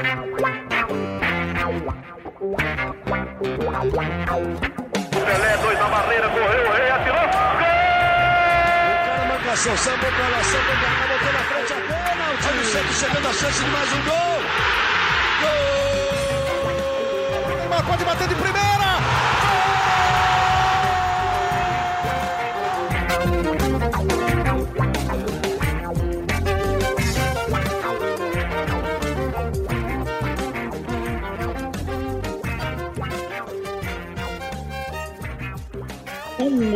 Pelé, dois na barreira, correu, o rei atirou. Gol! O cara marcação, sambou pra lá, sambou pra cá, botou na frente a. Olha o Santos chegando a chance de mais um gol. Gol! Neymar pode bater de primeira.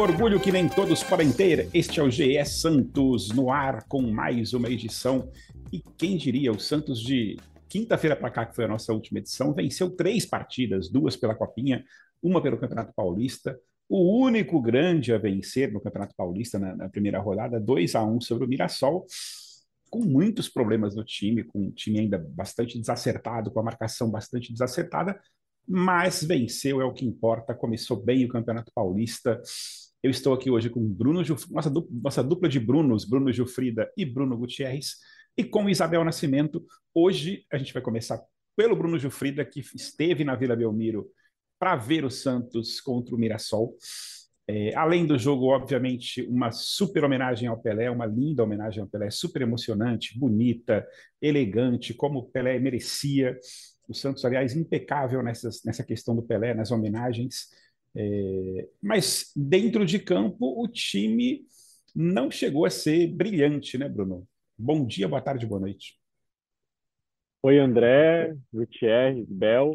Orgulho que nem todos podem ter. Este é o GE Santos no ar com mais uma edição. E quem diria, o Santos de quinta-feira para cá, que foi a nossa última edição, venceu três partidas, duas pela Copinha, uma pelo Campeonato Paulista. O único grande a vencer no Campeonato Paulista na, na primeira rodada, 2 a 1 sobre o Mirassol, com muitos problemas no time, com o time ainda bastante desacertado, com a marcação bastante desacertada, mas venceu, é o que importa. Começou bem o Campeonato Paulista. Eu estou aqui hoje com Bruno nossa, dupla, nossa dupla de Brunos, Bruno Gilfrida e Bruno Gutierrez, e com Isabel Nascimento. Hoje a gente vai começar pelo Bruno Gilfrida, que esteve na Vila Belmiro para ver o Santos contra o Mirassol. É, além do jogo, obviamente, uma super homenagem ao Pelé, uma linda homenagem ao Pelé, super emocionante, bonita, elegante, como o Pelé merecia. O Santos, aliás, impecável nessas, nessa questão do Pelé, nas homenagens. É, mas dentro de campo, o time não chegou a ser brilhante, né, Bruno? Bom dia, boa tarde, boa noite. Oi, André, Gutierrez, Bel,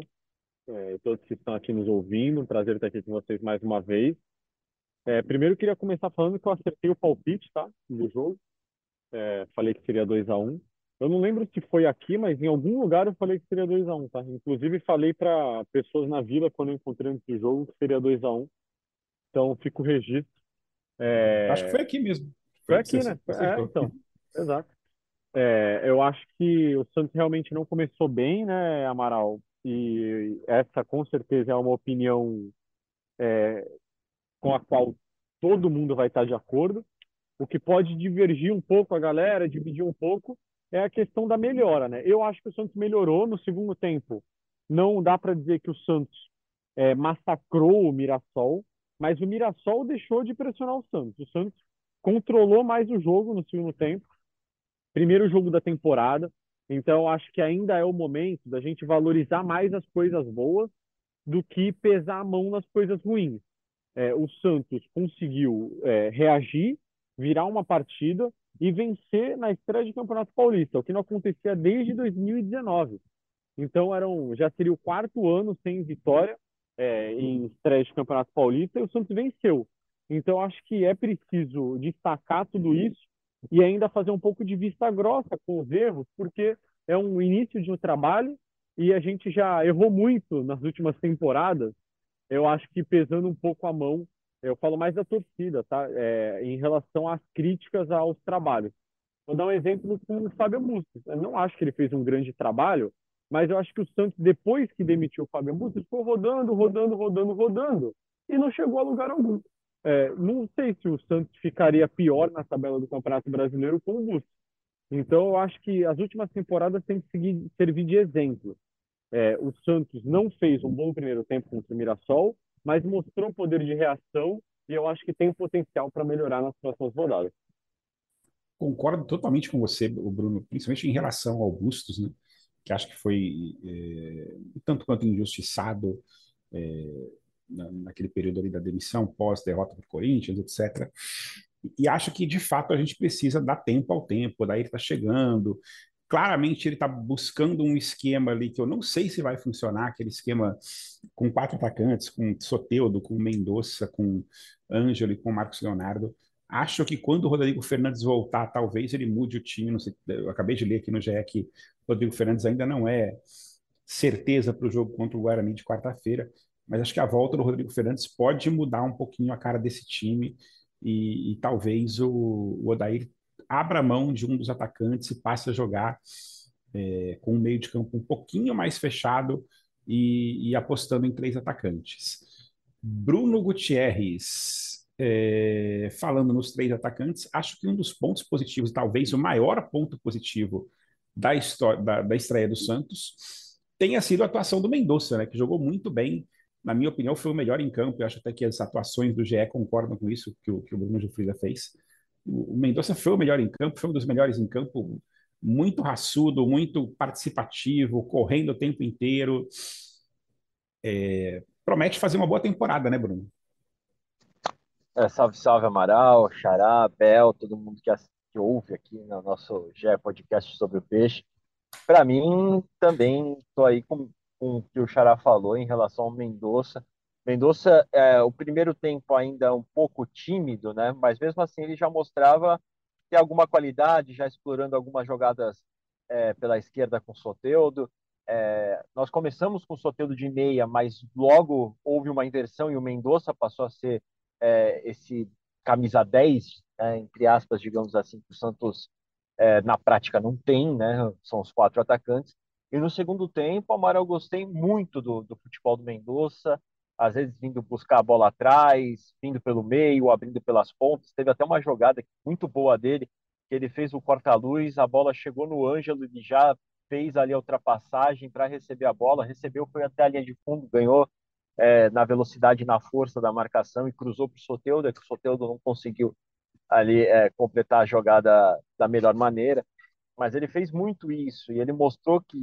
é, todos que estão aqui nos ouvindo. Um prazer estar aqui com vocês mais uma vez. É, primeiro, eu queria começar falando que eu acertei o palpite, tá? Do jogo. É, falei que seria 2 a 1 um. Eu não lembro se foi aqui, mas em algum lugar eu falei que seria 2 a 1 um, tá? Inclusive, falei para pessoas na vila, quando eu encontrei esse jogo, que seria 2 a 1 um. Então, fica o registro. É, Acho que foi aqui mesmo. Foi aqui, né? É, então, exato. É, eu acho que o Santos realmente não começou bem, né, Amaral? E essa, com certeza, é uma opinião é, com a qual todo mundo vai estar de acordo. O que pode divergir um pouco a galera, dividir um pouco, é a questão da melhora, né? Eu acho que o Santos melhorou no segundo tempo. Não dá para dizer que o Santos é, massacrou o Mirassol, mas o Mirassol deixou de pressionar o Santos. O Santos controlou mais o jogo no segundo tempo. Primeiro jogo da temporada. Então, acho que ainda é o momento da gente valorizar mais as coisas boas do que pesar a mão nas coisas ruins. É, o Santos conseguiu é, reagir, virar uma partida e vencer na estreia de Campeonato Paulista, o que não acontecia desde 2019. Então, eram, já seria o quarto ano sem vitória é, em estreia de Campeonato Paulista e o Santos venceu. Então, acho que é preciso destacar tudo isso e ainda fazer um pouco de vista grossa com os erros, porque é um início de um trabalho e a gente já errou muito nas últimas temporadas. Eu acho que pesando um pouco a mão, eu falo mais da torcida, tá? É, em relação às críticas aos trabalhos. Vou dar um exemplo com o Fábio Bustos. Eu não acho que ele fez um grande trabalho, mas eu acho que o Santos, depois que demitiu o Fábio Bustos, ficou rodando, rodando, rodando, rodando e não chegou a lugar algum. É, não sei se o Santos ficaria pior na tabela do Campeonato Brasileiro com o Bustos. Então, eu acho que as últimas temporadas têm que seguir, servir de exemplo. É, o Santos não fez um bom primeiro tempo contra o Mirassol, mas mostrou poder de reação e eu acho que tem potencial para melhorar nas próximas rodadas. Concordo totalmente com você, Bruno, principalmente em relação ao Bustos, né? que acho que foi é, tanto quanto injustiçado é, na, naquele período ali da demissão, pós-derrota do Corinthians, etc. E acho que, de fato, a gente precisa dar tempo ao tempo, daí ele está chegando. Claramente ele está buscando um esquema ali que eu não sei se vai funcionar, aquele esquema com quatro atacantes, com Soteudo, com Mendonça, com Ângelo e com Marcos Leonardo. Acho que quando o Rodrigo Fernandes voltar, talvez ele mude o time. Sei, eu acabei de ler aqui no GE que o Rodrigo Fernandes ainda não é certeza para o jogo contra o Guarani de quarta-feira, mas acho que a volta do Rodrigo Fernandes pode mudar um pouquinho a cara desse time e, e talvez o, o Odair abra mão de um dos atacantes e passe a jogar é, com um meio de campo um pouquinho mais fechado e, e apostando em três atacantes. Bruno Gutierrez, é, falando nos três atacantes, acho que um dos pontos positivos, talvez o maior ponto positivo da, história, da, da estreia do Santos tenha sido a atuação do Mendonça, né, que jogou muito bem. Na minha opinião, foi o melhor em campo. Eu acho até que as atuações do GE concordam com isso que o, que o Bruno Gilfrida fez. O, Mendonça foi o melhor em campo, foi um dos melhores em campo, muito raçudo, muito participativo, correndo o tempo inteiro. É, promete fazer uma boa temporada, né, Bruno? É, salve, salve, Amaral, Xará, Bel, todo mundo que, que ouve aqui no nosso GE Podcast sobre o peixe. Para mim, também estou aí com, com o que o Xará falou em relação ao Mendonça. Mendonça, é, o primeiro tempo ainda um pouco tímido, né? Mas mesmo assim ele já mostrava ter alguma qualidade, já explorando algumas jogadas é, pela esquerda com o Soteudo. É, nós começamos com o Soteudo de meia, mas logo houve uma inversão e o Mendonça passou a ser é, esse camisa 10, né, entre aspas, digamos assim, que o Santos é, na prática não tem, né? São os quatro atacantes. E no segundo tempo, Amaral, gostei muito do, do futebol do Mendonça, às vezes vindo buscar a bola atrás, vindo pelo meio, abrindo pelas pontas. Teve até uma jogada muito boa dele, que ele fez o corta-luz, a bola chegou no Ângelo, ele já fez ali a ultrapassagem para receber a bola, recebeu, foi até a linha de fundo, ganhou é, na velocidade e na força da marcação e cruzou para o Soteudo, que o Soteudo não conseguiu ali é, completar a jogada da melhor maneira, mas ele fez muito isso e ele mostrou que,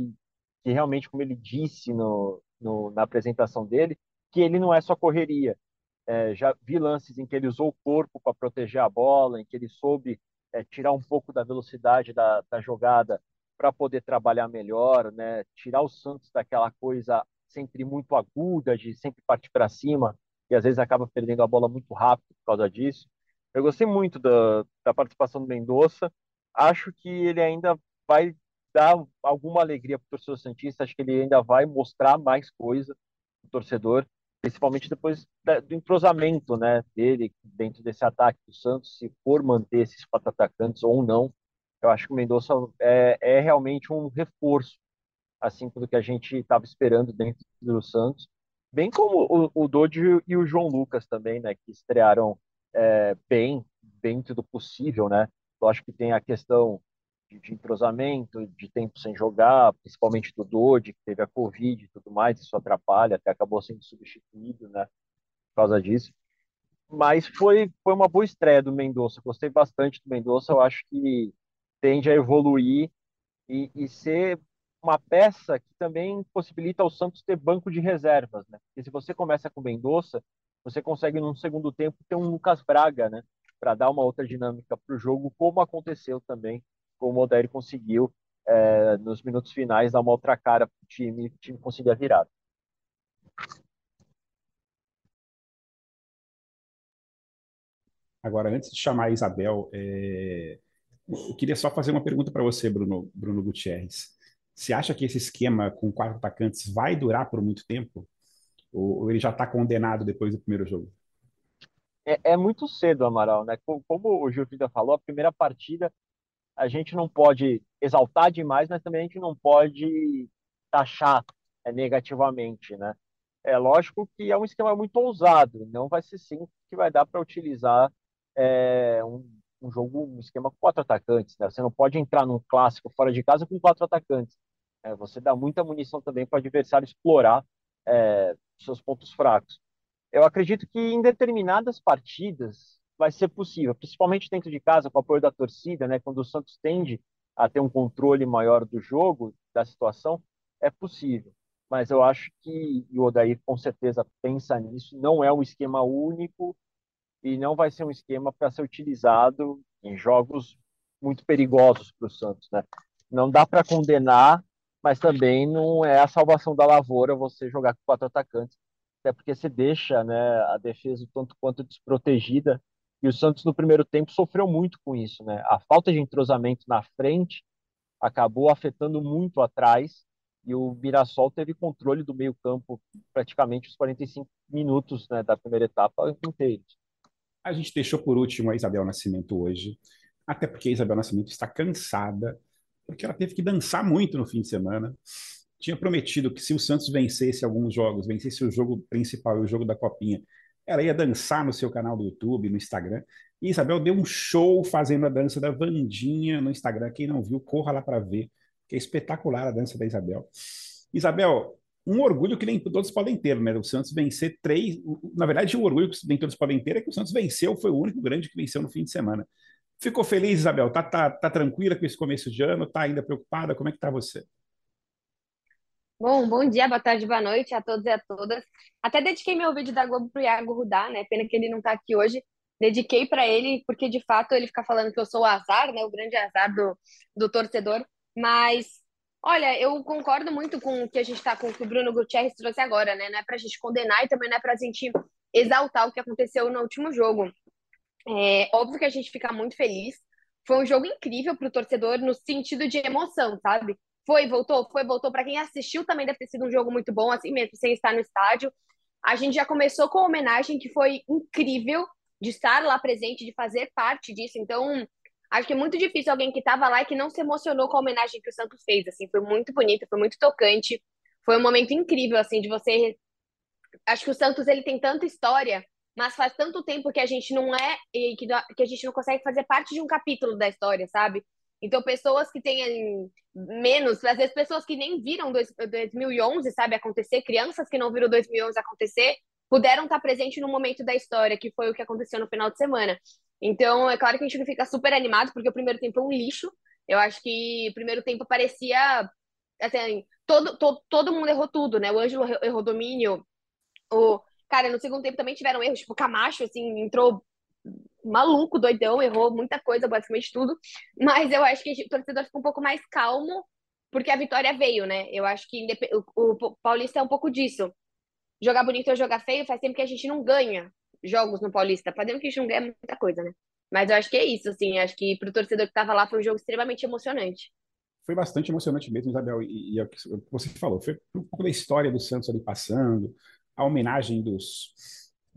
que realmente, como ele disse no, no na apresentação dele, que ele não é só correria. É, já vi lances em que ele usou o corpo para proteger a bola, em que ele soube é, tirar um pouco da velocidade da, da jogada para poder trabalhar melhor, né? tirar o Santos daquela coisa sempre muito aguda, de sempre partir para cima, e às vezes acaba perdendo a bola muito rápido por causa disso. Eu gostei muito da, da participação do Mendonça. Acho que ele ainda vai dar alguma alegria para o torcedor Santista. Acho que ele ainda vai mostrar mais coisa para o torcedor, principalmente depois do entrosamento né, dele dentro desse ataque do Santos, se for manter esses quatro atacantes ou não. Eu acho que o Mendonça é, é realmente um reforço, assim do que a gente estava esperando dentro do Santos. Bem como o, o Dodi e o João Lucas também, né, que estrearam é, bem dentro do possível, né? Lógico que tem a questão de, de, entrosamento, de tempo sem jogar, principalmente do Dodi, que teve a Covid e tudo mais, isso atrapalha, até acabou sendo substituído, né? Por causa disso. Mas foi, foi uma boa estreia do Mendonça, gostei bastante do Mendonça, eu acho que tende a evoluir e, e ser uma peça que também possibilita ao Santos ter banco de reservas, né? Porque se você começa com o Mendonça, você consegue num segundo tempo ter um Lucas Braga, né, para dar uma outra dinâmica para o jogo, como aconteceu também, como o Odair conseguiu é, nos minutos finais dar uma outra cara para o time, o time conseguia virar. Agora, antes de chamar a Isabel, é... eu queria só fazer uma pergunta para você, Bruno, Bruno Gutierrez. Você acha que esse esquema com quatro atacantes vai durar por muito tempo? Ou, ou ele já está condenado depois do primeiro jogo? É, é, muito cedo, Amaral, né? Como, como o Vida falou, a primeira partida a gente não pode exaltar demais, mas também a gente não pode taxar é, negativamente, né? É lógico que é um esquema muito ousado, não vai ser sim que vai dar para utilizar é, um, um, jogo, um esquema com quatro atacantes, né? Você não pode entrar num clássico fora de casa com quatro atacantes. É, você dá muita munição também para o adversário explorar é, seus pontos fracos. Eu acredito que em determinadas partidas vai ser possível, principalmente dentro de casa, com o apoio da torcida, né, quando o Santos tende a ter um controle maior do jogo, da situação, é possível. Mas eu acho que o Odair com certeza pensa nisso, não é um esquema único e não vai ser um esquema para ser utilizado em jogos muito perigosos para o Santos, né? Não dá para condenar mas também não é a salvação da lavoura você jogar com quatro atacantes, até porque você deixa né, a defesa tanto quanto desprotegida. E o Santos no primeiro tempo sofreu muito com isso, né? A falta de entrosamento na frente acabou afetando muito atrás e o Mirassol teve controle do meio-campo praticamente os 45 minutos né, da primeira etapa inteiros. A gente deixou por último a Isabel Nascimento hoje, até porque a Isabel Nascimento está cansada porque ela teve que dançar muito no fim de semana. Tinha prometido que se o Santos vencesse alguns jogos, vencesse o jogo principal e o jogo da Copinha, ela ia dançar no seu canal do YouTube, no Instagram. E Isabel deu um show fazendo a dança da Vandinha no Instagram. Quem não viu, corra lá para ver. que é espetacular a dança da Isabel. Isabel, um orgulho que nem todos podem ter, né? O Santos vencer três. Na verdade, o orgulho que nem todos podem ter é que o Santos venceu, foi o único grande que venceu no fim de semana. Ficou feliz, Isabel? Tá, tá, tá tranquila com esse começo de ano? Tá ainda preocupada? Como é que tá você? Bom, bom dia, boa tarde, boa noite a todos e a todas. Até dediquei meu vídeo da Globo pro Iago Rudá, né? Pena que ele não tá aqui hoje. Dediquei para ele, porque de fato ele fica falando que eu sou o azar, né? O grande azar do, do torcedor. Mas, olha, eu concordo muito com o que a gente tá, com o que o Bruno Gutierrez trouxe agora, né? Não é pra gente condenar e também não é pra gente exaltar o que aconteceu no último jogo. É óbvio que a gente fica muito feliz. Foi um jogo incrível pro torcedor no sentido de emoção, sabe? Foi, voltou, foi, voltou. Para quem assistiu também deve ter sido um jogo muito bom, assim mesmo, sem estar no estádio. A gente já começou com a homenagem que foi incrível de estar lá presente, de fazer parte disso. Então, acho que é muito difícil alguém que estava lá e que não se emocionou com a homenagem que o Santos fez. Assim, foi muito bonito, foi muito tocante. Foi um momento incrível, assim, de você. Acho que o Santos ele tem tanta história, mas faz tanto tempo que a gente não é e que, que a gente não consegue fazer parte de um capítulo da história, sabe? Então, pessoas que têm menos, às vezes pessoas que nem viram 2011, sabe, acontecer, crianças que não viram 2011 acontecer, puderam estar presentes no momento da história, que foi o que aconteceu no final de semana. Então, é claro que a gente fica super animado, porque o primeiro tempo é um lixo. Eu acho que o primeiro tempo parecia. Assim, todo, todo, todo mundo errou tudo, né? O Ângelo errou domínio. O, cara, no segundo tempo também tiveram erros, tipo, Camacho, assim, entrou maluco, doidão, errou muita coisa, basicamente tudo. Mas eu acho que o torcedor ficou um pouco mais calmo, porque a vitória veio, né? Eu acho que o, o Paulista é um pouco disso. Jogar bonito ou jogar feio faz tempo que a gente não ganha jogos no Paulista. Fazendo que a gente não ganha muita coisa, né? Mas eu acho que é isso, assim. Acho que pro torcedor que tava lá foi um jogo extremamente emocionante. Foi bastante emocionante mesmo, Isabel. E, e é o que você falou, foi um pouco da história do Santos ali passando, a homenagem dos,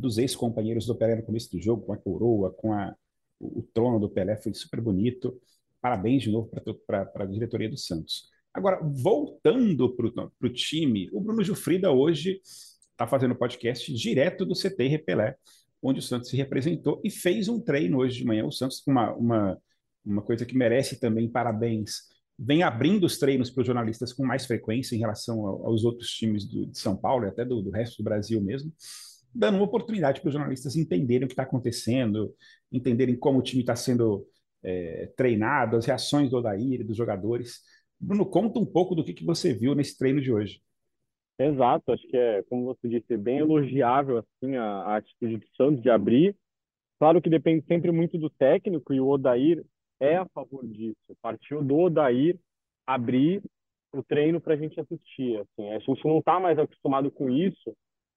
dos ex-companheiros do Pelé no começo do jogo, com a coroa, com a, o, trono do Pelé, foi super bonito. Parabéns de novo para a diretoria do Santos. Agora, voltando para o time, o Bruno Gilfrida hoje está fazendo podcast direto do CT Repelé, onde o Santos se representou e fez um treino hoje de manhã. O Santos, uma, uma, uma coisa que merece também parabéns, vem abrindo os treinos para os jornalistas com mais frequência em relação aos outros times do, de São Paulo e até do, do resto do Brasil mesmo dando uma oportunidade para os jornalistas entenderem o que está acontecendo, entenderem como o time está sendo é, treinado, as reações do Odair, dos jogadores. Bruno, conta um pouco do que, que você viu nesse treino de hoje. Exato, acho que é, como você disse, bem elogiável assim a, a atitude do Santos de abrir. Claro que depende sempre muito do técnico e o Odair é a favor disso. Partiu do Odair abrir o treino para a gente assistir. Assim, a gente não está mais acostumado com isso,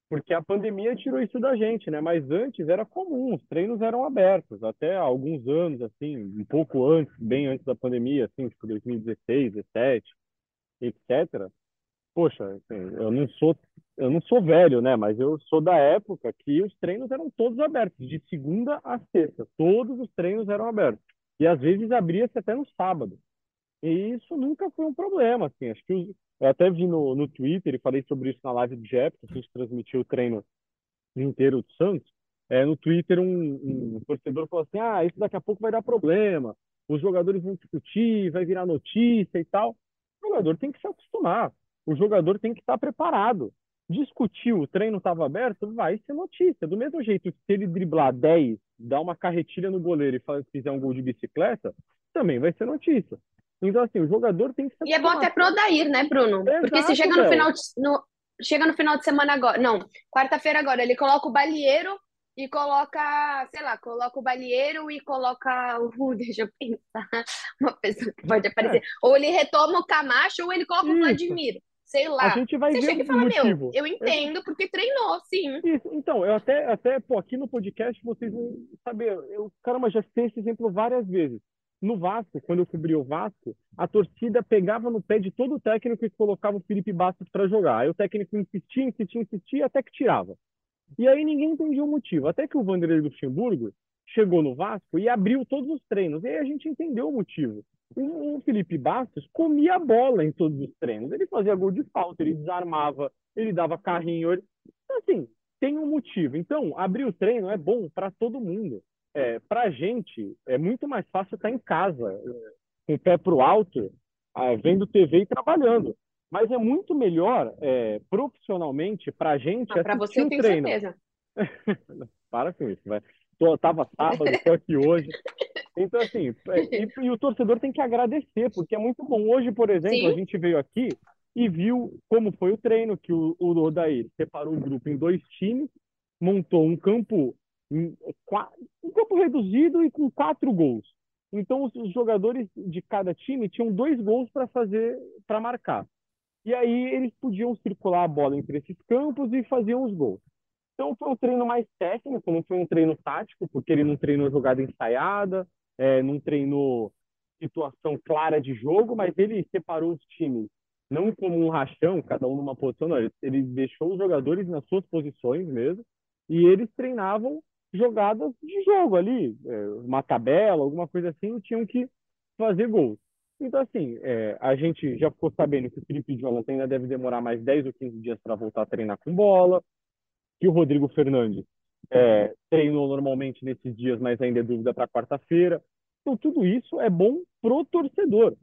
porque a pandemia tirou isso da gente, né? Mas antes era comum, os treinos eram abertos, até alguns anos, assim, um pouco antes, bem antes da pandemia, assim, tipo 2016, 17, etc. Poxa, assim, eu não sou eu não sou velho, né? Mas eu sou da época que os treinos eram todos abertos, de segunda a sexta, todos os treinos eram abertos. E às vezes abria-se até no sábado. E isso nunca foi um problema, assim. Acho que eu até vi no, no Twitter e falei sobre isso na live do Jep, que a gente transmitiu o treino inteiro do Santos. É, no Twitter, um, um torcedor falou assim: ah, isso daqui a pouco vai dar problema, os jogadores vão discutir, vai virar notícia e tal. O jogador tem que se acostumar, o jogador tem que estar preparado. Discutiu, o treino estava aberto, vai ser notícia. Do mesmo jeito que se ele driblar 10, dar uma carretilha no goleiro e fizer um gol de bicicleta, também vai ser notícia. Então, assim, o jogador tem que. E é bom até pro Odair, né, Bruno? Exato, Porque se chega no final, de, no, chega no final de semana agora. Não, quarta-feira agora, ele coloca o balieiro e coloca, sei lá, coloca o balieiro e coloca o. Deixa eu pensar. Uma pessoa que pode aparecer. É. Ou ele retoma o Camacho ou ele coloca Isso. o Vladimir. Sei lá. A gente vai Você ver chega e fala, motivo. meu, eu entendo porque treinou, sim. Isso. Então, eu até, até, pô, aqui no podcast vocês vão saber. Eu, caramba, já citei esse exemplo várias vezes. No Vasco, quando eu cobri o Vasco, a torcida pegava no pé de todo o técnico e colocava o Felipe Bastos para jogar. Aí o técnico insistia, insistia, insistia, até que tirava. E aí ninguém entendia o motivo. Até que o Vanderlei Luxemburgo chegou no Vasco e abriu todos os treinos. E aí a gente entendeu o motivo. O, Felipe Bastos comia a bola em todos os treinos. Ele fazia gol de falta, ele desarmava, ele dava carrinho. Ele... Então, assim, tem um motivo. Então, abrir o treino é bom para todo mundo é, para a gente é muito mais fácil estar em casa, com o pé para o alto, ah, vendo TV e trabalhando. Mas é muito melhor, é, profissionalmente, para a gente, ah, para você eu tenho treino. certeza. Para com isso, vai. Tô, tava sábado, estou aqui hoje. Então, assim, é, e, e, o torcedor tem que agradecer, porque é muito bom. Hoje, por exemplo, Sim. a gente veio aqui e viu como foi o treino, que o, o Odair separou o grupo em dois times, montou um campo, um campo reduzido e com quatro gols. Então, os jogadores de cada time tinham dois gols para fazer, para marcar. E aí eles podiam circular a bola entre esses campos e faziam os gols. Então foi um treino mais técnico, não foi um treino tático, porque ele não treinou jogada ensaiada, é, não treinou situação clara de jogo, mas ele separou os times não como um rachão, cada um numa posição, não. Ele, ele deixou os jogadores nas suas posições mesmo, e eles treinavam jogadas de jogo ali, é, uma tabela, alguma coisa assim, tinham que fazer gols. Então, assim, é, a gente já ficou sabendo que o Felipe Jonathan ainda deve demorar mais 10 ou 15 dias para voltar a treinar com bola, que o Rodrigo Fernandes é, treinou normalmente nesses dias, mas ainda é dúvida para quarta-feira. Então, tudo isso é bom pro torcedor,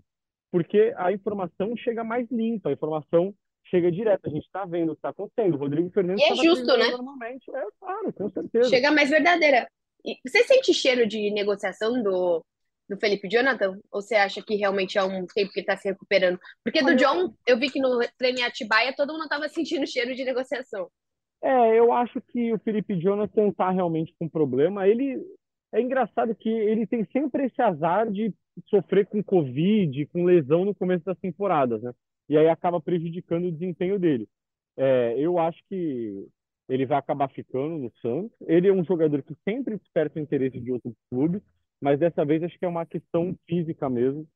porque a informação chega mais limpa, a informação chega direto. A gente está vendo o que está acontecendo. O Rodrigo Fernandes e é justo, né? Normalmente, é claro, com certeza. Chega mais verdadeira. E você sente cheiro de negociação do, do Felipe Jonathan? Ou você acha que realmente é um tempo que ele está se recuperando? Porque do John, eu vi que no treino Atibaia todo mundo estava sentindo cheiro de negociação. É, eu acho que o Felipe Jonathan está realmente com problema. Ele é engraçado que ele tem sempre esse azar de sofrer com Covid, com lesão no começo das temporadas, né? E aí acaba prejudicando o desempenho dele. É, eu acho que ele vai acabar ficando no Santos. Ele é um jogador que sempre desperta o interesse de outros clubes mas dessa vez acho que é uma questão física mesmo.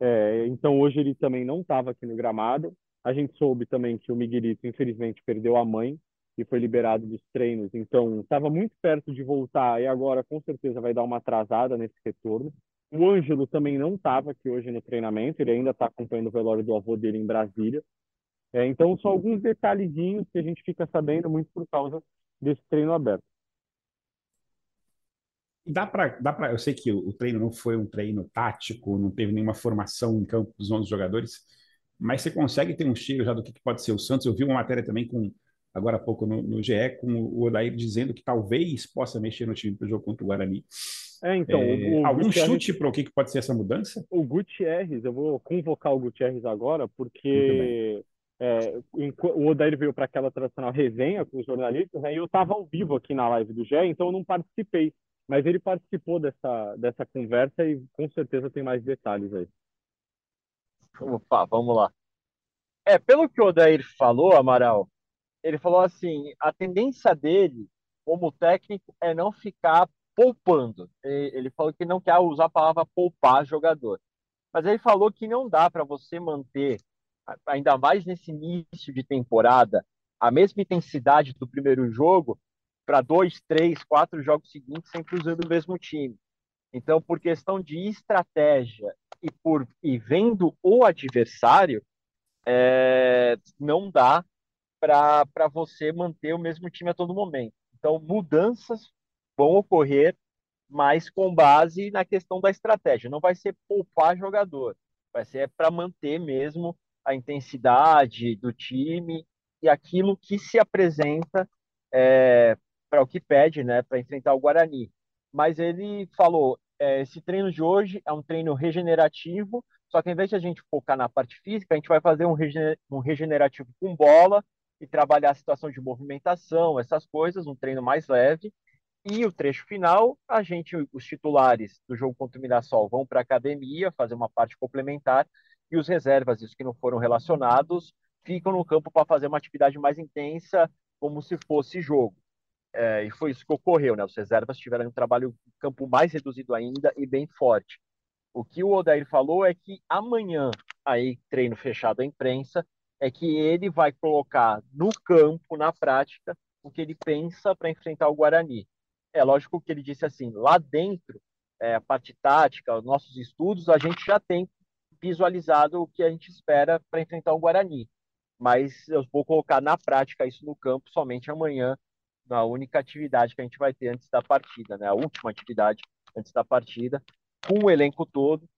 É, então hoje ele também não estava aqui no gramado. A gente soube também que o Miguelito, infelizmente, perdeu a mãe e foi liberado dos treinos. Então estava muito perto de voltar e agora com certeza vai dar uma atrasada nesse retorno. O Ângelo também não estava aqui hoje no treinamento, ele ainda está acompanhando o velório do avô dele em Brasília. É, então, são alguns detalhezinhos que a gente fica sabendo muito por causa desse treino aberto. Dá para, dá para, eu sei que o, treino não foi um treino tático, não teve nenhuma formação em campo dos 11 jogadores, mas você consegue ter um cheiro já do que, que pode ser o Santos. Eu vi uma matéria também com agora há pouco no, no GE com o Odair dizendo que talvez possa mexer no time para o jogo contra o Guarani. É, então, é, o, algum Gutierrez, chute para o que, que pode ser essa mudança? O Gutierrez, eu vou convocar o Gutierrez agora, porque é, o Odair veio para aquela tradicional resenha com os jornalistas, né, e eu estava ao vivo aqui na live do GE, então eu não participei. Mas ele participou dessa, dessa conversa e com certeza tem mais detalhes aí. Opa, vamos lá. É, pelo que o Odair falou, Amaral, ele falou assim, a tendência dele como técnico é não ficar poupando. Ele falou que não quer usar a palavra poupar jogador. Mas ele falou que não dá para você manter, ainda mais nesse início de temporada, a mesma intensidade do primeiro jogo para dois, três, quatro jogos seguintes sempre usando o mesmo time. Então, por questão de estratégia e por e vendo o adversário, é, não dá para você manter o mesmo time a todo momento. Então, mudanças vão ocorrer, mas com base na questão da estratégia. Não vai ser poupar jogador, vai ser para manter mesmo a intensidade do time e aquilo que se apresenta é, para o que pede, né, para enfrentar o Guarani. Mas ele falou, é, esse treino de hoje é um treino regenerativo, só que ao invés de a gente focar na parte física, a gente vai fazer um, um regenerativo com bola e trabalhar a situação de movimentação, essas coisas, um treino mais leve. E o trecho final, a gente, os titulares do jogo contra o Mirassol vão para a academia fazer uma parte complementar e os reservas, os que não foram relacionados, ficam no campo para fazer uma atividade mais intensa, como se fosse jogo. É, e foi isso que ocorreu, né? Os reservas tiveram um trabalho campo mais reduzido ainda e bem forte. O que o Odair falou é que amanhã, aí treino fechado à imprensa, é que ele vai colocar no campo, na prática, o que ele pensa para enfrentar o Guarani. É lógico que ele disse assim, lá dentro, é, a parte tática, os nossos estudos, a gente já tem visualizado o que a gente espera para enfrentar o Guarani. Mas eu vou colocar na prática isso no campo somente amanhã, na única atividade que a gente vai ter antes da partida, né? A última atividade antes da partida, com o elenco todo.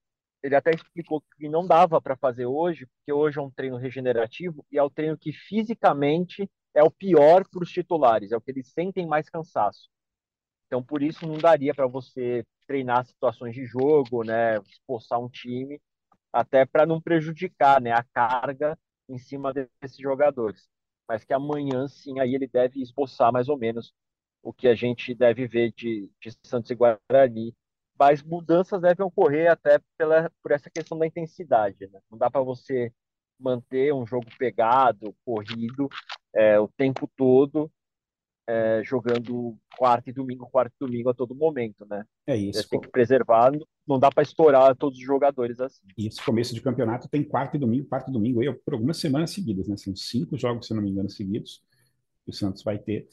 ele até explicou que não dava para fazer hoje, porque hoje é um treino regenerativo e é o treino que fisicamente é o pior para os titulares, é o que eles sentem mais cansaço. Então, por isso, não daria para você treinar situações de jogo, né, esforçar um time, até para não prejudicar né, a carga em cima desses jogadores. Mas que amanhã, sim, aí ele deve esboçar mais ou menos o que a gente deve ver de, de Santos e Guarani mas mudanças devem ocorrer até pela, por essa questão da intensidade. Né? Não dá para você manter um jogo pegado, corrido, é, o tempo todo, é, jogando quarto e domingo, quarto e domingo a todo momento, né? É isso. Você tem que preservar, não dá para estourar todos os jogadores assim. Isso, começo de campeonato tem quarto e domingo, quarto e domingo aí por algumas semanas seguidas, né? São cinco jogos, se não me engano, seguidos que o Santos vai ter.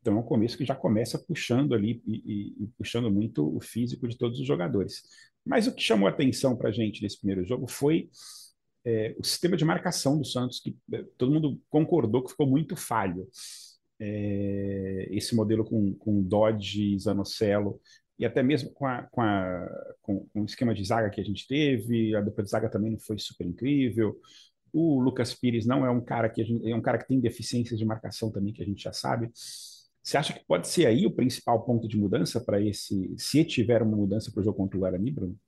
Então é um começo que já começa puxando ali e, e, e puxando muito o físico de todos os jogadores. Mas o que chamou a atenção para a gente nesse primeiro jogo foi é, o sistema de marcação do Santos, que é, todo mundo concordou que ficou muito falho. É, esse modelo com, com Dodge, Zanocelo, e até mesmo com, a, com, a, com, com, o esquema de zaga que a gente teve, a dupla de zaga também não foi super incrível. O Lucas Pires não é um cara que gente, é um cara que tem deficiências de marcação também, que a gente já sabe. Você acha que pode ser aí o principal ponto de mudança para esse, se tiver uma mudança para o jogo contra o Guarani, Bruno?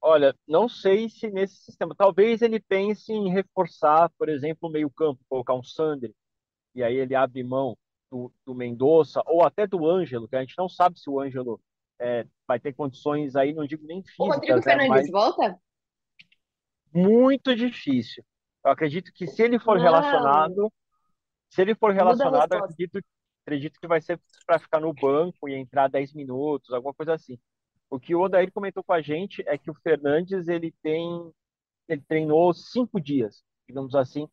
Olha, não sei se nesse sistema. Talvez ele pense em reforçar, por exemplo, o meio-campo, colocar um Sander, e aí ele abre mão do, do Mendonça, ou até do Ângelo, que a gente não sabe se o Ângelo é, vai ter condições aí, não digo nem físicas. O Rodrigo né, Fernandes mas... volta? Muito difícil. Eu acredito que se ele for não. relacionado, se ele for relacionado, acredito, acredito que vai ser para ficar no banco e entrar 10 minutos, alguma coisa assim. O que o Odair comentou com a gente é que o Fernandes ele tem ele treinou cinco dias, digamos assim,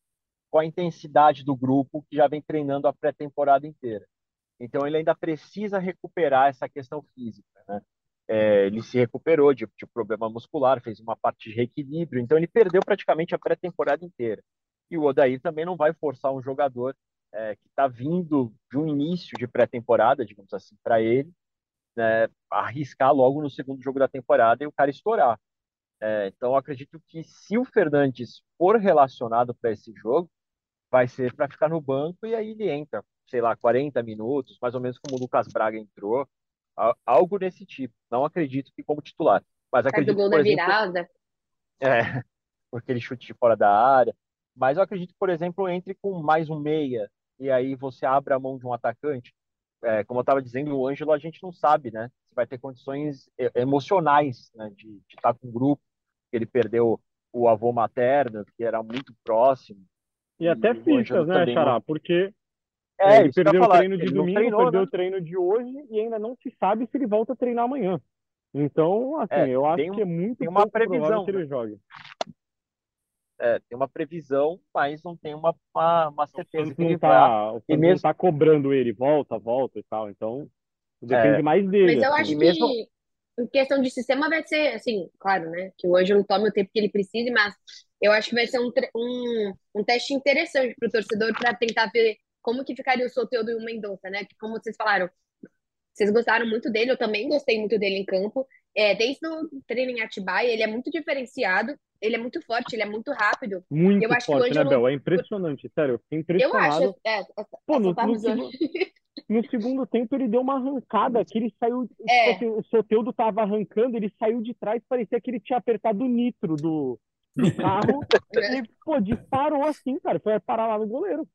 com a intensidade do grupo que já vem treinando a pré-temporada inteira. Então ele ainda precisa recuperar essa questão física, né? É, ele se recuperou de, de problema muscular, fez uma parte de reequilíbrio, então ele perdeu praticamente a pré-temporada inteira. E o Odair também não vai forçar um jogador é, que está vindo de um início de pré-temporada, digamos assim, para ele, né, arriscar logo no segundo jogo da temporada e o cara estourar. É, então, acredito que se o Fernandes for relacionado para esse jogo, vai ser para ficar no banco e aí ele entra, sei lá, 40 minutos, mais ou menos como o Lucas Braga entrou, algo desse tipo. Não acredito que como titular, mas acredito o gol da exemplo, virada. É, porque ele chute de fora da área. Mas eu acredito, por exemplo, entre com mais um meia, e aí você abre a mão de um atacante. É, como eu estava dizendo, o Ângelo a gente não sabe, né? Se vai ter condições emocionais né? de, estar tá com o grupo. Ele perdeu o avô materno, que era muito próximo. E, e até físicas, né, Xará? Porque é, ele perdeu o treino de domingo, treinou, perdeu né? o treino de hoje e ainda não se sabe se ele volta a treinar amanhã. Então, assim, é, eu acho um, que é muito tem uma previsão que ele né? jogue é, tem uma previsão, mas não tem uma, uma, uma certeza que ele tá, vai. E mesmo está cobrando ele, volta, volta e tal. Então, depende é, mais dele. Mas eu assim. acho que mesmo... em questão de sistema vai ser, assim, claro, né? Que o Ângelo tome o tempo que ele precise, mas eu acho que vai ser um, um, um teste interessante para o torcedor para tentar ver como que ficaria o Soteldo e o Mendonça, né? Que como vocês falaram, vocês gostaram muito dele, eu também gostei muito dele em campo. É, desde o treino em Atibaia, ele é muito diferenciado, ele é muito forte, ele é muito rápido. Muito eu acho forte, que né, Bel? É impressionante, sério. Eu fiquei impressionado. Eu acho, é, Pô, no, no, segundo, no, segundo tempo ele deu uma arrancada que ele saiu. É. Tipo assim, o Soteudo tava arrancando, ele saiu de trás, parecia que ele tinha apertado o nitro do, do carro. e, pô, disparou assim, cara. Foi parar lá no goleiro.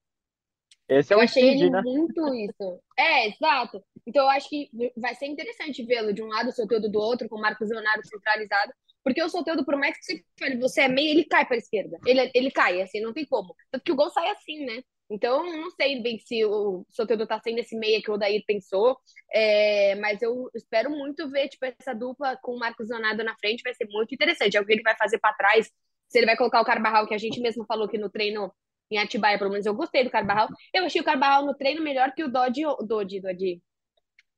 Esse é eu achei ele né? muito isso. É, exato. Então eu acho que vai ser interessante vê-lo de um lado, o Soteldo do outro, com o Marcos Leonardo centralizado, porque o Soteldo, por mais que você, você é meio, ele cai para a esquerda. Ele, ele cai, assim, não tem como. Tanto que o gol sai assim, né? Então, não sei bem se o Soteldo tá sendo esse meia que o Odair pensou, é, mas eu espero muito ver, tipo, essa dupla com o Marcos Leonardo na frente, vai ser muito interessante. É o que ele vai fazer para trás, se ele vai colocar o Carbarral, que a gente mesmo falou que no treino em Atibaia, pelo menos eu gostei do Carbarral. Eu achei o Carbarral no treino melhor que o Dodge, Dodge, Dodge,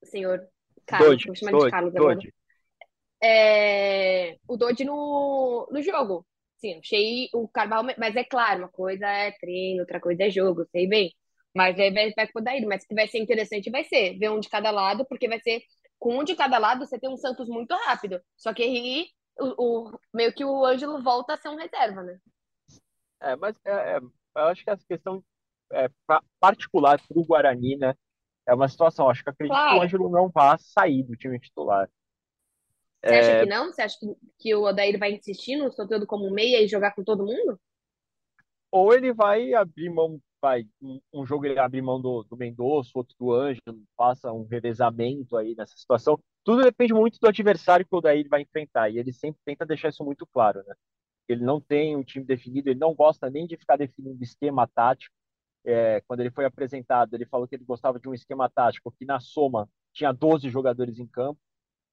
senhor Carlos, Dodge, vou chamar Dodge, de Carlos agora. É, o Dodge no, no jogo. Sim, achei o Carbarral, mas é claro, uma coisa é treino, outra coisa é jogo, sei bem. Mas aí vai, vai poder mas que vai ser interessante vai ser ver um de cada lado, porque vai ser com um de cada lado você tem um Santos muito rápido. Só que aí o, o, meio que o Ângelo volta a ser um reserva, né? É, mas é, é, eu acho que essa questão é, particular para o Guarani, né? É uma situação. Acho que acredito claro. que o Ângelo não vá sair do time titular. Você acha que não? Você acha que, que o Odair vai insistir no Soteldo como meia e jogar com todo mundo? Ou ele vai abrir mão, vai, um, um jogo ele abre mão do, do Mendonça, outro do Ângelo, faça um revezamento aí nessa situação. Tudo depende muito do adversário que o Odair vai enfrentar, e ele sempre tenta deixar isso muito claro, né? Ele não tem um time definido, ele não gosta nem de ficar definindo esquema tático. É, quando ele foi apresentado, ele falou que ele gostava de um esquema tático que na soma tinha 12 jogadores em campo.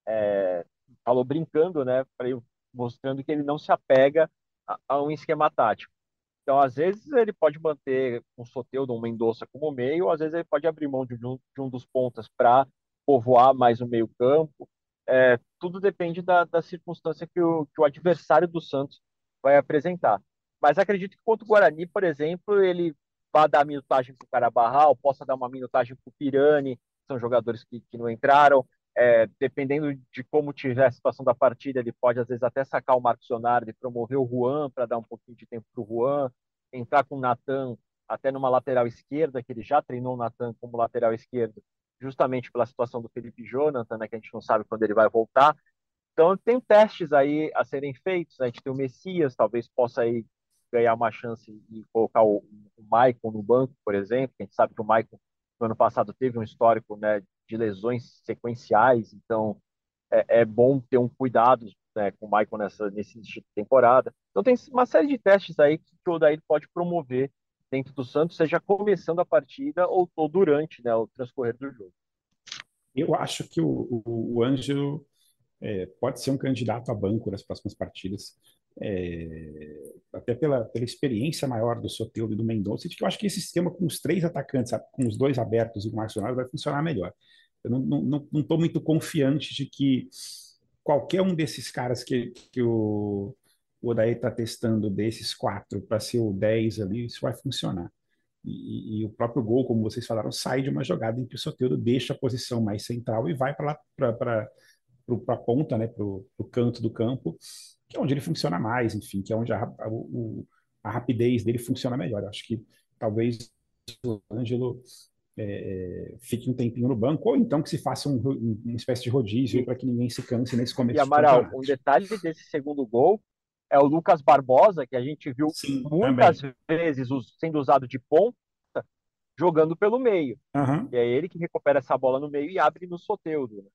É, falou brincando, né, mostrando que ele não se apega a, a, um esquema tático. Então, às vezes, ele pode manter um Soteldo, um Mendonça como meio, ou às vezes ele pode abrir mão de um, de um dos pontas para povoar mais o meio campo. É, tudo depende da, da circunstância que o, que o adversário do Santos vai apresentar. Mas acredito que contra o Guarani, por exemplo, ele vá dar minutagem para o Carabarral, possa dar uma minutagem para o Pirani, são jogadores que, que não entraram. É, dependendo de como tiver a situação da partida, ele pode às vezes até sacar o Marcos Leonardo e promover o Juan para dar um pouquinho de tempo para o Juan, entrar com o Natan até numa lateral esquerda, que ele já treinou o Natan como lateral esquerdo, justamente pela situação do Felipe Jonathan, né, que a gente não sabe quando ele vai voltar. Então, tem testes aí a serem feitos. Né? A gente tem o Messias, talvez possa aí ganhar uma chance e colocar o, o Maicon no banco, por exemplo. A gente sabe que o Maicon, no ano passado, teve um histórico né, de lesões sequenciais, então é, é bom ter um cuidado né, com o Maicon nessa, nesse início de temporada. Então, tem uma série de testes aí que, que o Odair pode promover dentro do Santos, seja começando a partida ou, ou durante né, o transcorrer do jogo. Eu acho que o, o, o Ângelo é, pode ser um candidato a banco nas próximas partidas, é, até pela, pela experiência maior do Soteldo e do Mendonça, que eu acho que esse esquema com os três atacantes, com os dois abertos e o Marcos vai funcionar melhor. Eu não estou muito confiante de que qualquer um desses caras que, que o, o está testando, desses quatro, para ser o 10 ali, isso vai funcionar. E, e, o próprio gol, como vocês falaram, sai de uma jogada em que o Soteldo deixa a posição mais central e vai para a ponta, né, para o canto do campo, que é onde ele funciona mais, enfim, que é onde a, a, a rapidez dele funciona melhor. Eu acho que talvez o Ângelo é, fique um tempinho no banco, ou então que se faça um, um, uma espécie de rodízio para que ninguém se canse nesse começo. E Amaral, um detalhe desse segundo gol é o Lucas Barbosa, que a gente viu Sim, muitas também. vezes sendo usado de ponta, jogando pelo meio. Uhum. E é ele que recupera essa bola no meio e abre no Soteudo. Né?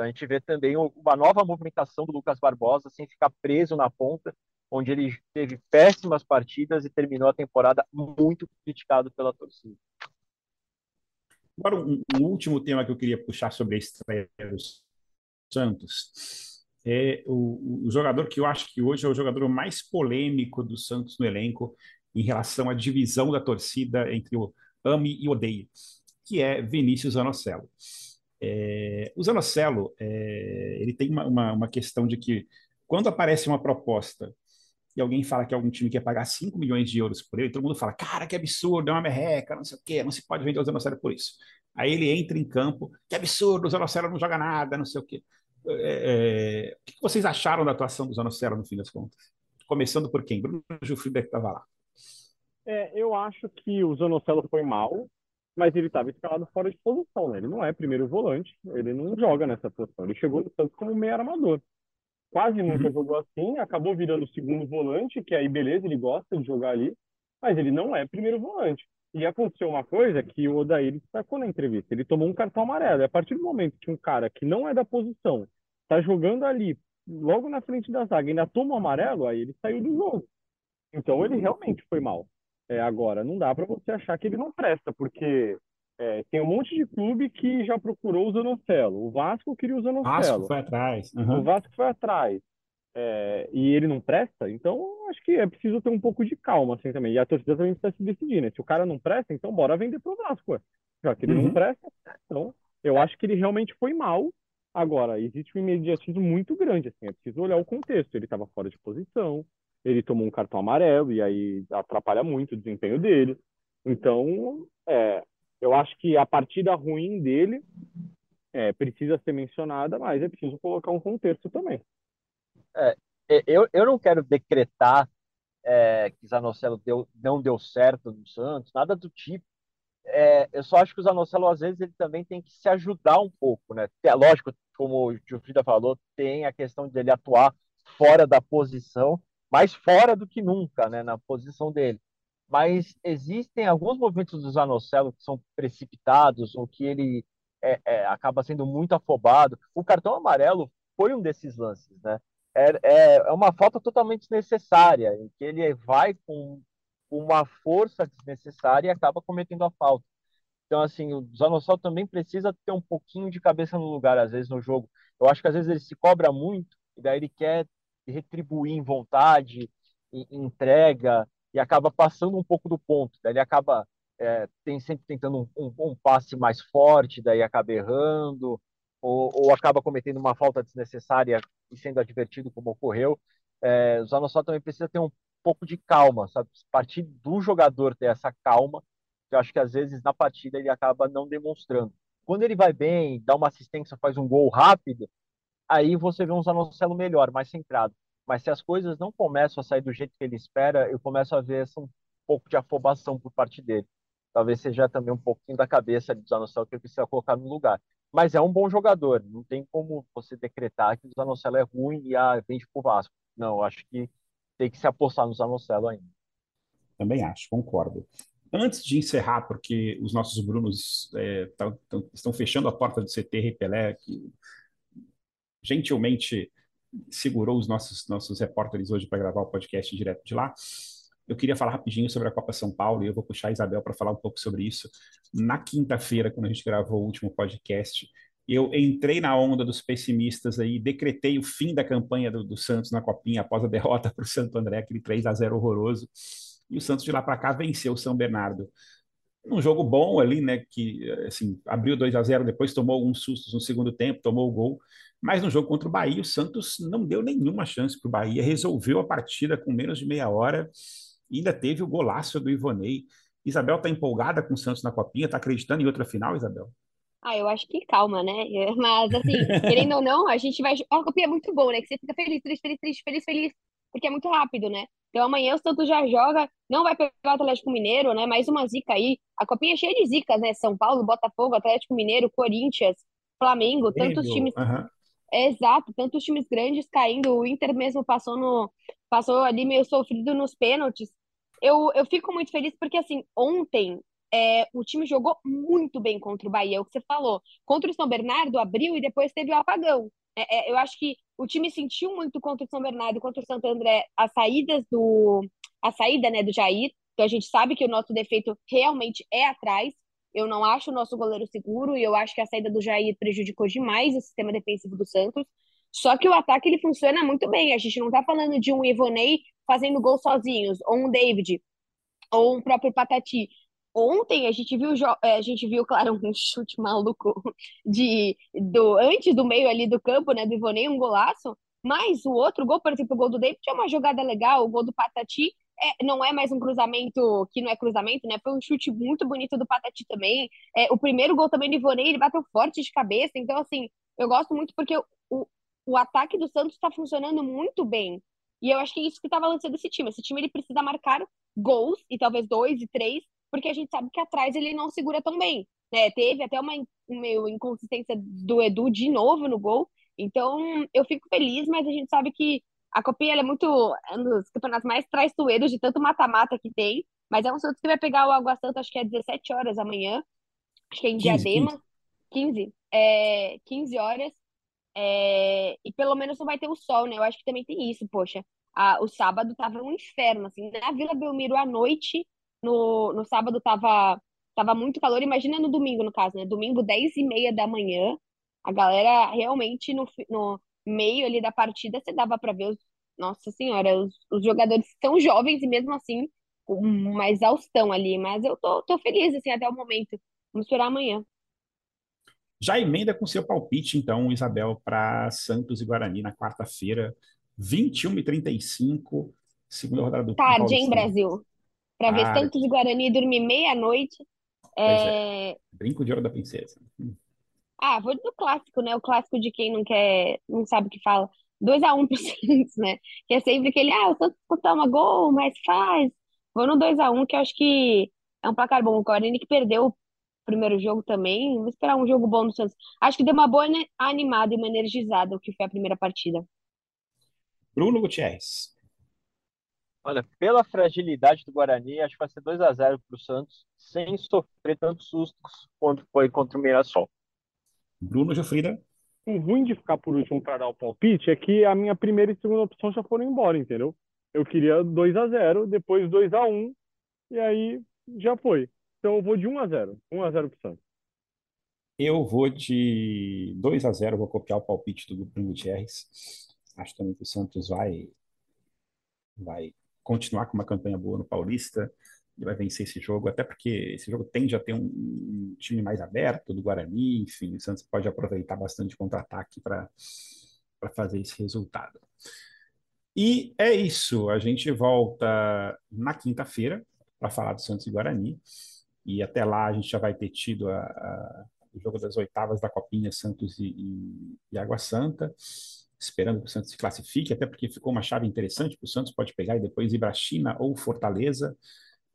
Então a gente vê também uma nova movimentação do Lucas Barbosa sem ficar preso na ponta, onde ele teve péssimas partidas e terminou a temporada muito criticado pela torcida. Agora, um, um último tema que eu queria puxar sobre a estreia do Santos é o, o, jogador que eu acho que hoje é o jogador mais polêmico do Santos no elenco em relação à divisão da torcida entre o ame e odeie, que é Vinícius Anocelo. É, o Zanocelo, é, ele tem uma, uma, uma, questão de que quando aparece uma proposta e alguém fala que algum time quer pagar 5 milhões de euros por ele, todo mundo fala, cara, que absurdo, é uma merreca, não sei o quê, não se pode vender o Zanocelo por isso. Aí ele entra em campo, que absurdo, o Zanocelo não joga nada, não sei o quê. É, é o que vocês acharam da atuação do Zanocelo no fim das contas? Começando por quem? Bruno Gilfrida que estava lá. É, eu acho que o Zanocelo foi mal, mas ele estava escalado fora de posição, né? Ele não é primeiro volante, ele não joga nessa posição. Ele chegou no Santos como meio armador. Quase nunca uhum. jogou assim, acabou virando segundo volante, que aí beleza, ele gosta de jogar ali, mas ele não é primeiro volante. E aconteceu uma coisa que o Odair destacou na entrevista, ele tomou um cartão amarelo. E a partir do momento que um cara que não é da posição está jogando ali, logo na frente da zaga, ainda toma um amarelo, aí ele saiu do jogo. Então ele realmente foi mal. É, agora, não dá para você achar que ele não presta, porque é, tem um monte de clube que já procurou o Zanocelo. O Vasco queria o Zanocelo. O Vasco foi atrás. Uhum. O Vasco foi atrás. É, e ele não presta, então acho que é preciso ter um pouco de calma assim também. E a torcida também precisa se decidir, né? Se o cara não presta, então bora vender pro Vasco. Ué. Já que ele uhum. não presta, então eu acho que ele realmente foi mal. Agora, existe um imediatismo muito grande, assim, é preciso olhar o contexto. Ele estava fora de posição, ele tomou um cartão amarelo e aí atrapalha muito o desempenho dele. Então, é, eu acho que a partida ruim dele é, precisa ser mencionada, mas é preciso colocar um contexto também. É, eu, eu não quero decretar é, que Zanocelo deu, não deu certo no Santos, nada do tipo. É, eu só acho que o Zanocelo, às vezes, ele também tem que se ajudar um pouco, né? É lógico, como o Gilfrida falou, tem a questão dele atuar fora da posição, mais fora do que nunca, né? Na posição dele. Mas existem alguns movimentos do Zanocelo que são precipitados ou que ele é, é, acaba sendo muito afobado. O cartão amarelo foi um desses lances, né? É, é, é uma falta totalmente desnecessária, em que ele vai com uma força desnecessária e acaba cometendo a falta. Então, assim, o Zanossal também precisa ter um pouquinho de cabeça no lugar, às vezes, no jogo. Eu acho que às vezes ele se cobra muito, e daí ele quer retribuir em vontade, em entrega, e acaba passando um pouco do ponto. Daí ele acaba é, tem sempre tentando um, um, um, passe mais forte, daí acaba errando, ou, ou, acaba cometendo uma falta desnecessária e sendo advertido como ocorreu. É, o Zanossal também precisa ter um pouco de calma, sabe? Partir do jogador ter essa calma, que eu acho que às vezes na partida ele acaba não demonstrando. Quando ele vai bem, dá uma assistência, faz um gol rápido, aí você vê um Zanocelo melhor, mais centrado. Mas se as coisas não começam a sair do jeito que ele espera, eu começo a ver um pouco de afobação por parte dele. Talvez seja também um pouquinho da cabeça de Zanocelo que ele precisa colocar no lugar. Mas é um bom jogador, não tem como você decretar que o Zanocelo é ruim e ah, vende pro Vasco. Não, acho que tem que se apostar no Zanocelo ainda. Também acho, concordo. Antes de encerrar, porque os nossos Brunos é, tão, estão fechando a porta do CT Repelé, que gentilmente segurou os nossos, nossos repórteres hoje para gravar o podcast direto de lá. Eu queria falar rapidinho sobre a Copa São Paulo e eu vou puxar a Isabel para falar um pouco sobre isso. Na quinta-feira, quando a gente gravou o último podcast, eu entrei na onda dos pessimistas aí, decretei o fim da campanha do, do Santos na Copinha após a derrota para o Santo André, aquele 3 a 0 horroroso. E o Santos de lá para cá venceu o São Bernardo. Um jogo bom ali, né? Que assim, abriu 2 a 0 depois tomou alguns sustos no segundo tempo, tomou o gol. Mas no jogo contra o Bahia, o Santos não deu nenhuma chance para o Bahia, resolveu a partida com menos de meia hora e ainda teve o golaço do Ivonei. Isabel está empolgada com o Santos na Copinha, está acreditando em outra final, Isabel? Ah, eu acho que calma, né? Mas, assim, querendo ou não, a gente vai. A Copinha é muito bom, né? Que você fica feliz, feliz, feliz, feliz, feliz, feliz, porque é muito rápido, né? Então amanhã o Santos já joga, não vai pegar o Atlético Mineiro, né? Mais uma zica aí. A Copinha é cheia de zicas, né? São Paulo, Botafogo, Atlético Mineiro, Corinthians, Flamengo, tantos times. Uhum. exato, tantos times grandes caindo. O Inter mesmo passou no passou ali meio sofrido nos pênaltis eu, eu fico muito feliz porque, assim, ontem é, o time jogou muito bem contra o Bahia, é o que você falou. Contra o São Bernardo, abriu e depois teve o apagão. É, é, eu acho que o time sentiu muito contra o São Bernardo contra o Santo André as saídas do. a saída né, do Jair. Então a gente sabe que o nosso defeito realmente é atrás. Eu não acho o nosso goleiro seguro e eu acho que a saída do Jair prejudicou demais o sistema defensivo do Santos. Só que o ataque ele funciona muito bem. A gente não tá falando de um Ivonei fazendo gol sozinhos, ou um David, ou um próprio Patati. Ontem a gente viu, é, a gente viu, claro, um chute maluco de do antes do meio ali do campo, né, do Ivonei, um golaço, mas o outro gol, por exemplo, o gol do David é uma jogada legal, o gol do Patati é, não é mais um cruzamento que não é cruzamento, né? Foi um chute muito bonito do Patati também. É, o primeiro gol também do Ivonei, ele bateu forte de cabeça, então assim, eu gosto muito porque o, o ataque do Santos está funcionando muito bem. E eu acho que é isso que está balançando esse time. Esse time ele precisa marcar gols, e talvez dois e três, porque a gente sabe que atrás ele não segura tão bem. Né? Teve até uma, uma inconsistência do Edu de novo no gol. Então, eu fico feliz, mas a gente sabe que a Copinha é muito é um dos campeonatos mais traiçoeiros de tanto mata-mata que tem. Mas é um Santos que vai pegar o Água Santa, acho que é 17 horas amanhã. Acho que é em 15, Diadema. 15. 15, é, 15 horas. É, e pelo menos não vai ter o sol, né? Eu acho que também tem isso, poxa. A, o sábado tava um inferno, assim. Na Vila Belmiro à noite, no, no sábado tava, tava muito calor. Imagina no domingo, no caso, né? Domingo, 10 e meia da manhã. A galera realmente no, no meio ali da partida, você dava para ver os. Nossa Senhora, os, os jogadores são jovens e mesmo assim uma exaustão ali. Mas eu tô, tô feliz, assim, até o momento. Vamos esperar amanhã. Já emenda com seu palpite, então, Isabel, para Santos e Guarani na quarta-feira, 21 e 35 segunda rodada do Tarde, hein, Brasil? Para ver Santos e Guarani dormir meia-noite. É... é... Brinco de ouro da princesa. Ah, vou do clássico, né? O clássico de quem não quer, não sabe o que fala. 2x1 pro Santos, né? Que é sempre aquele, ah, o Santos toma gol, mas faz. Vou no 2x1, que eu acho que é um placar bom. O Guarani que perdeu o primeiro jogo também. Vou esperar um jogo bom do Santos. Acho que deu uma boa animada e uma energizada, o que foi a primeira partida. Bruno Gutierrez. Olha, pela fragilidade do Guarani, acho que vai ser 2 a 0 para o Santos, sem sofrer tantos sustos quanto foi contra o Mirassol. Bruno Jofrida. O ruim de ficar por último para dar o palpite é que a minha primeira e segunda opção já foram embora, entendeu? Eu queria 2 a 0 depois 2 a 1 e aí já foi. Então eu vou de 1 a 0 1 a 0 para o Santos. Eu vou de 2 a 0 vou copiar o palpite do Bruno Gutierrez. Acho também que o Santos vai, vai continuar com uma campanha boa no Paulista e vai vencer esse jogo, até porque esse jogo tende a ter um, um time mais aberto do Guarani, enfim, o Santos pode aproveitar bastante contra-ataque para fazer esse resultado. E é isso, a gente volta na quinta-feira para falar do Santos e Guarani, e até lá a gente já vai ter tido a, a, o jogo das oitavas da Copinha Santos e, e, e Água Santa, esperando que o Santos se classifique, até porque ficou uma chave interessante, que o Santos pode pegar e depois ir para China ou Fortaleza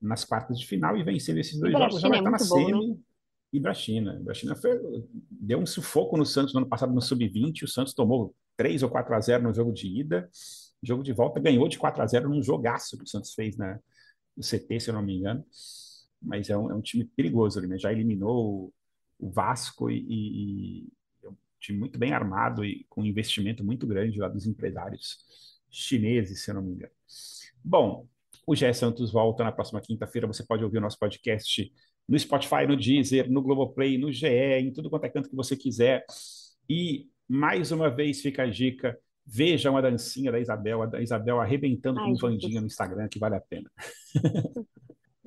nas quartas de final e vencer esses dois jogos, já vai estar é na semi. Né? E para a China. A China foi, deu um sufoco no Santos no ano passado no Sub-20. O Santos tomou 3 ou 4 a 0 no jogo de ida. O jogo de volta ganhou de 4 a 0 num jogaço que o Santos fez na, no CT, se eu não me engano. Mas é um, é um time perigoso ali, né? Já eliminou o, o Vasco e, e, time muito bem armado e com um investimento muito grande lá dos empresários chineses, se eu não me engano. Bom, o Gé Santos volta na próxima quinta-feira. Você pode ouvir o nosso podcast no Spotify, no Deezer, no Globoplay, no GE, em tudo quanto é canto que você quiser. E, mais uma vez, fica a dica. Veja uma dancinha da Isabel, a da Isabel arrebentando Ai, com o Vandinha no Instagram, que vale a pena.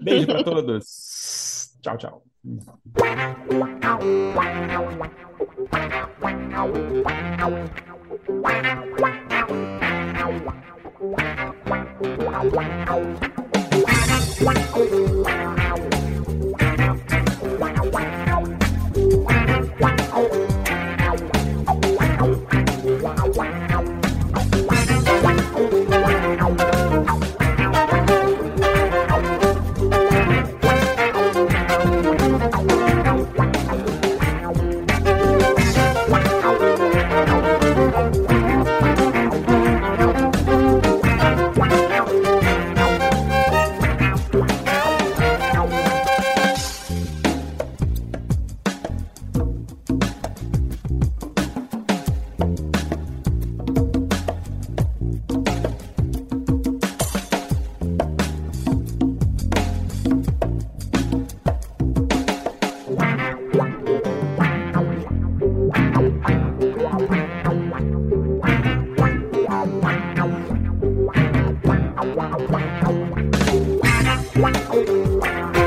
Beijo para todos. Tchau, tchau. Wow. Thank you.